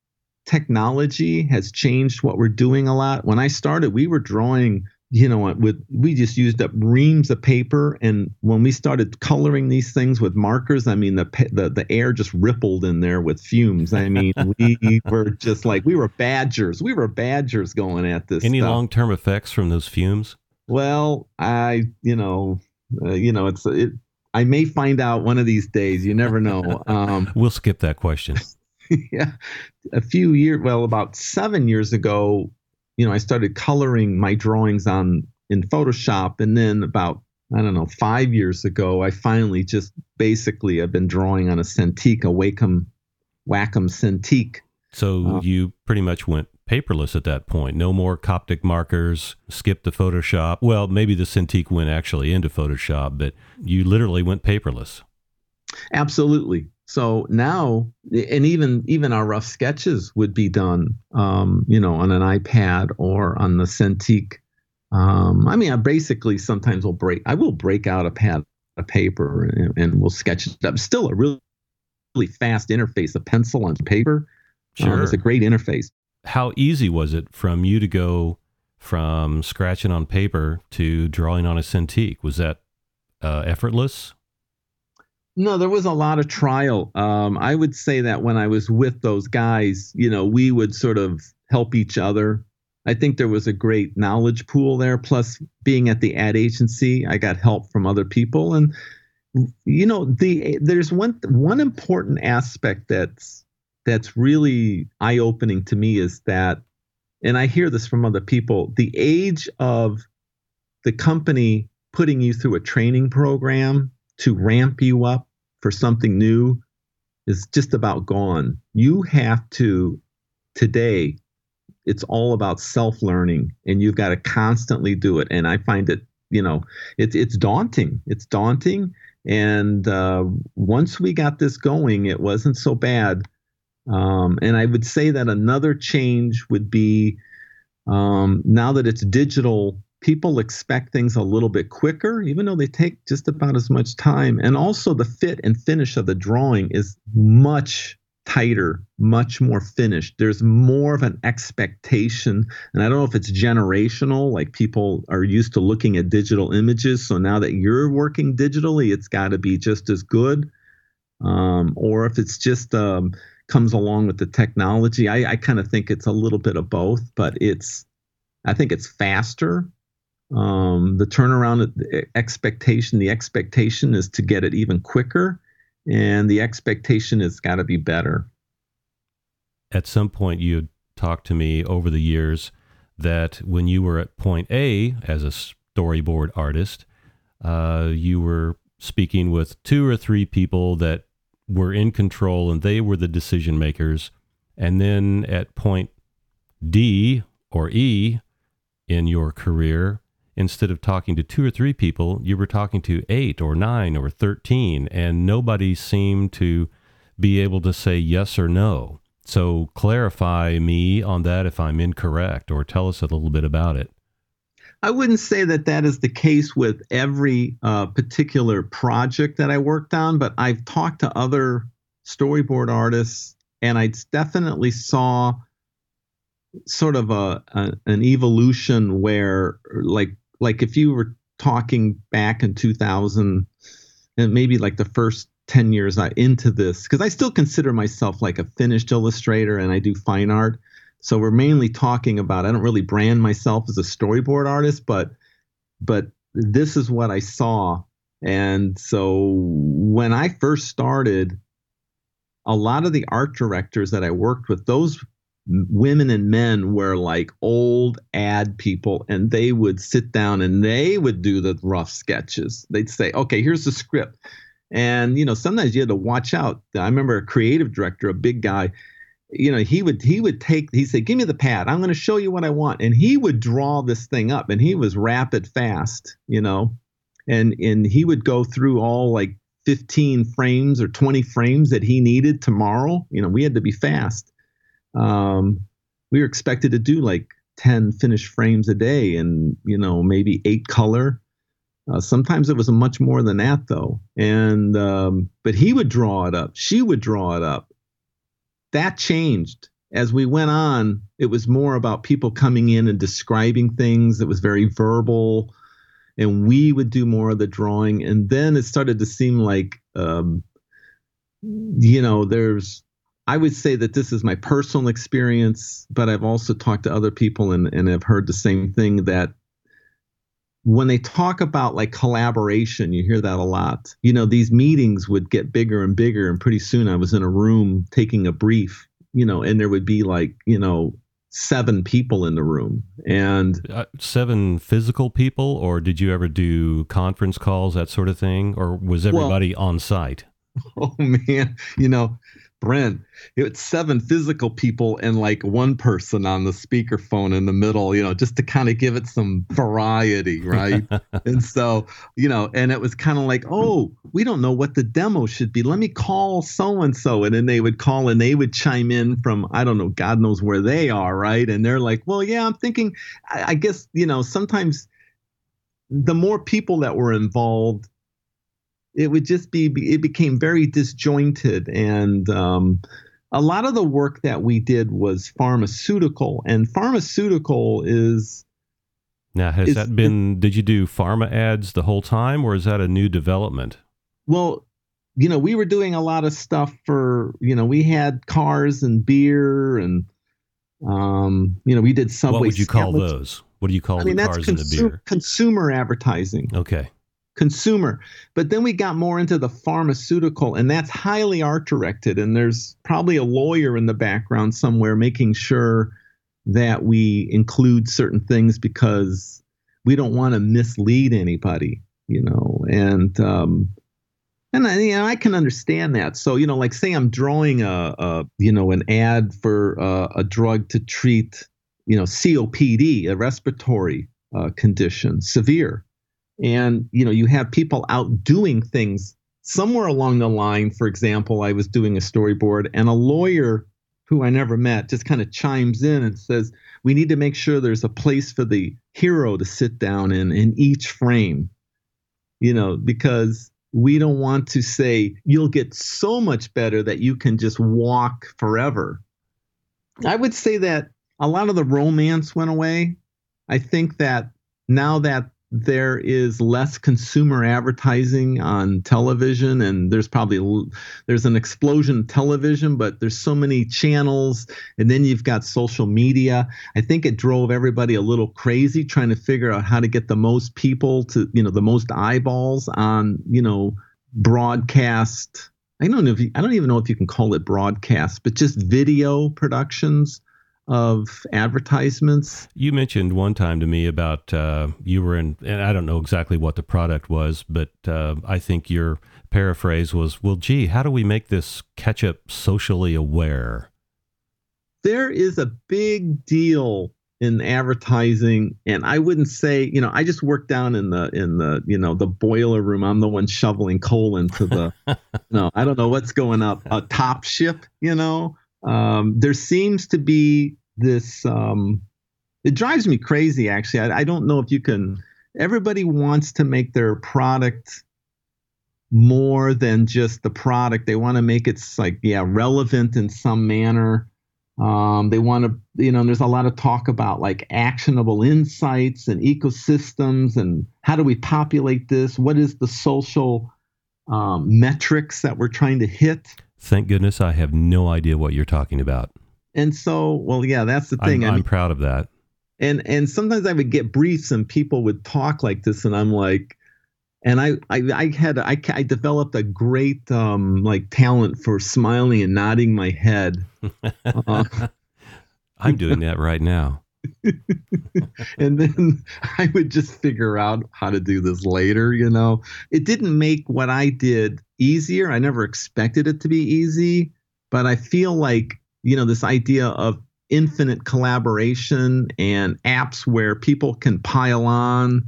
technology has changed what we're doing a lot. When I started, we were drawing you know with we just used up reams of paper and when we started coloring these things with markers i mean the the, the air just rippled in there with fumes i mean we were just like we were badgers we were badgers going at this any long-term effects from those fumes well i you know uh, you know it's it i may find out one of these days. You never know. Um, we'll skip that question. Yeah. A few years well about seven years ago you know, I started coloring my drawings on in Photoshop, and then about I don't know five years ago, I finally just basically have been drawing on a Cintiq, a Wacom Wacom Cintiq. So uh, you pretty much went paperless at that point. No more Copic markers. skip the Photoshop. Well, maybe the Cintiq went actually into Photoshop, but you literally went paperless. Absolutely. So now, and even even our rough sketches would be done, um, you know, on an iPad or on the Cintiq. Um, I mean, I basically sometimes will break. I will break out a pad of paper and, and we'll sketch it up. Still a really, really fast interface. A pencil on paper. Sure, um, it's a great interface. How easy was it from you to go from scratching on paper to drawing on a Cintiq? Was that uh, effortless? No, there was a lot of trial. Um, I would say that when I was with those guys, you know, we would sort of help each other. I think there was a great knowledge pool there. Plus, being at the ad agency, I got help from other people, and you know, the there's one one important aspect that's that's really eye opening to me is that, and I hear this from other people, the age of the company putting you through a training program to ramp you up for something new is just about gone. You have to, today, it's all about self learning and you've got to constantly do it. And I find it, you know, it's, it's daunting. It's daunting. And uh, once we got this going, it wasn't so bad. Um, and I would say that another change would be Um, now that it's digital, people expect things a little bit quicker, even though they take just about as much time. And also, the fit and finish of the drawing is much tighter, much more finished. There's more of an expectation. And I don't know if it's generational, like people are used to looking at digital images. So now that you're working digitally, it's got to be just as good. Um, or if it's just um, comes along with the technology. I, I kind of think it's a little bit of both, but it's, I think it's faster. Um, the turnaround expectation, the expectation is to get it even quicker and the expectation has got to be better. At some point, you talked to me over the years that when you were at point A as a storyboard artist, uh, you were speaking with two or three people that were in control and they were the decision makers. And then at point D or E in your career, instead of talking to two or three people, you were talking to eight or nine or 13, and nobody seemed to be able to say yes or no. So clarify me on that if I'm incorrect, or tell us a little bit about it. I wouldn't say that that is the case with every uh, particular project that I worked on, but I've talked to other storyboard artists, and I definitely saw sort of a, a, an evolution where like like if you were talking back in 2000 and maybe like the first 10 years into this because i still consider myself like a finished illustrator and i do fine art so we're mainly talking about i don't really brand myself as a storyboard artist but but this is what i saw. And so when i first started a lot of the art directors that i worked with those women and men were like old ad people and they would sit down and they would do the rough sketches. They'd say okay here's the script. And you know sometimes you had to watch out. I remember a creative director a big guy you know he would he would take he said give me the pad. I'm going to show you what i want. And he would draw this thing up and he was rapid fast you know? And and he would go through all like 15 frames or 20 frames that he needed tomorrow. You know we had to be fast. Um, we were expected to do like 10 finished frames a day and you know maybe eight color. Uh, sometimes it was much more than that though. And um, but he would draw it up. She would draw it up that changed. As we went on it was more about people coming in and describing things. It was very verbal and we would do more of the drawing. And then it started to seem like um, you know there's I would say that this is my personal experience, but I've also talked to other people and, and have heard the same thing that when they talk about like collaboration, you hear that a lot. You know, these meetings would get bigger and bigger, and pretty soon I was in a room taking a brief, you know, and there would be like, you know, seven people in the room. And uh, seven physical people or did you ever do conference calls that sort of thing? Or was everybody well, on site? Oh man. You know Brent, it's seven physical people and like one person on the speakerphone in the middle, you know, just to kind of give it some variety, right? and so, you know, and it was kind of like, oh, we don't know what the demo should be. Let me call so and so. And then they would call and they would chime in from, I don't know, God knows where they are, right? And they're like, well, yeah, I'm thinking, I, I guess, you know, sometimes the more people that were involved, it would just be it became very disjointed. And um, a lot of the work that we did was pharmaceutical and pharmaceutical is now has is, that been did you do pharma ads the whole time or is that a new development? Well you know we were doing a lot of stuff for you know we had cars and beer and um, you know we did subway what would you call those? What do you call I mean, the cars and the beer? consumer advertising. Okay consumer. But then we got more into the pharmaceutical, and that's highly art directed. And there's probably a lawyer in the background somewhere making sure that we include certain things because we don't want to mislead anybody, you know. And um, and I, you know, I can understand that. So you know, like say I'm drawing a, a you know an ad for uh, a drug to treat you know COPD, a respiratory uh, condition, severe and you know you have people out doing things somewhere along the line for example i was doing a storyboard and a lawyer who I never met, just kind of chimes in and says, We need to make sure there's a place for the hero to sit down in in each frame. You know, because we don't want to say you'll get so much better that you can just walk forever. I would say that a lot of the romance went away. I think that now that there is less consumer advertising on television and there's probably there's an explosion of television but there's so many channels and then you've got social media. I think it drove everybody a little crazy trying to figure out how to get the most people to you know the most eyeballs on you know broadcast. I don't know if you, i don't even know if you can call it broadcast but just video productions of advertisements. You mentioned one time to me about uh, you were in, and I don't know exactly what the product was, but uh, I think your paraphrase was, well, gee, how do we make this ketchup socially aware? There is a big deal in advertising and i wouldn't say you know i just work down in the in the you know the boiler room i'm the one shoveling coal into the no i don't know what's going up a top ship you know um, there seems to be this. Um, it drives me crazy, actually. I, I don't know if you can. Everybody wants to make their product more than just the product. They want to make it like yeah relevant in some manner. Um, they want to, you know, there's a lot of talk about like actionable insights and ecosystems and how do we populate this? What is the social um, metrics that we're trying to hit? Thank goodness I have no idea what you're talking about. And so, well, yeah, that's the thing. I'm, I'm mean, proud of that. And and sometimes I would get briefs and people would talk like this, and I'm like, and I I, I had I, I developed a great um like talent for smiling and nodding my head. uh, I'm doing that right now. and then I would just figure out how to do this later, you know. It didn't make what I did easier. I never expected it to be easy, but I feel like, you know, this idea of infinite collaboration and apps where people can pile on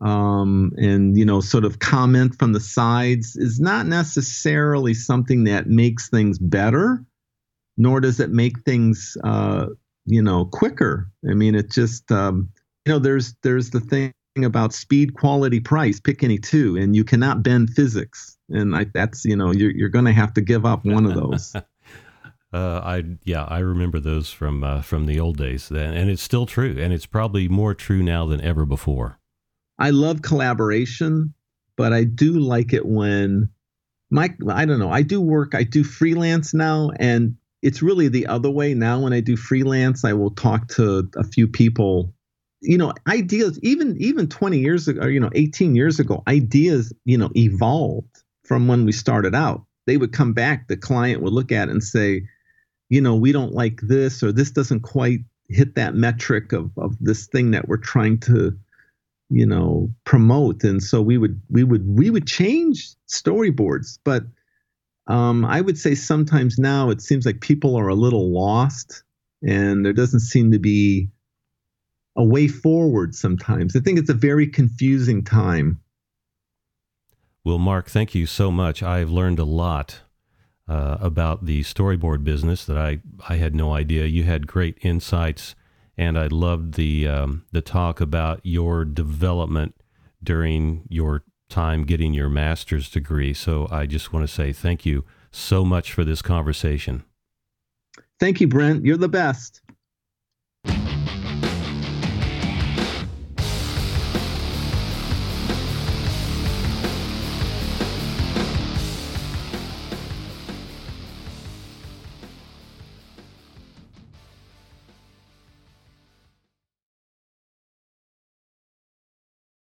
um, and you know sort of comment from the sides is not necessarily something that makes things better nor does it make things uh, you know quicker. I mean it just um, you know there's there's the thing about speed quality price. Pick any two and you cannot bend physics. And I, that's you know you're, you're going to have to give up one of those. Uh, i yeah i remember those from uh, from the old days then and it's still true and it's probably more true now than ever before. I love collaboration but i do like it when my i don't know i do work i do freelance now and it's really the other way now when i do freelance i will talk to a few people. You know ideas even even 20 years ago or you know 18 years ago ideas you know evolved from when we started out. They would come back the client would look at it and say you know we don't like this or this doesn't quite hit that metric of of this thing that we're trying to you know promote. And so we would we would we would change storyboards but um, I would say sometimes now it seems like people are a little lost and there doesn't seem to be a way forward sometimes. I think it's a very confusing time. Well, Mark, thank you so much. I've learned a lot uh, about the storyboard business that I, I had no idea. You had great insights, and I loved the um, the talk about your development during your time getting your master's degree. So I just want to say thank you so much for this conversation. Thank you, Brent. You're the best.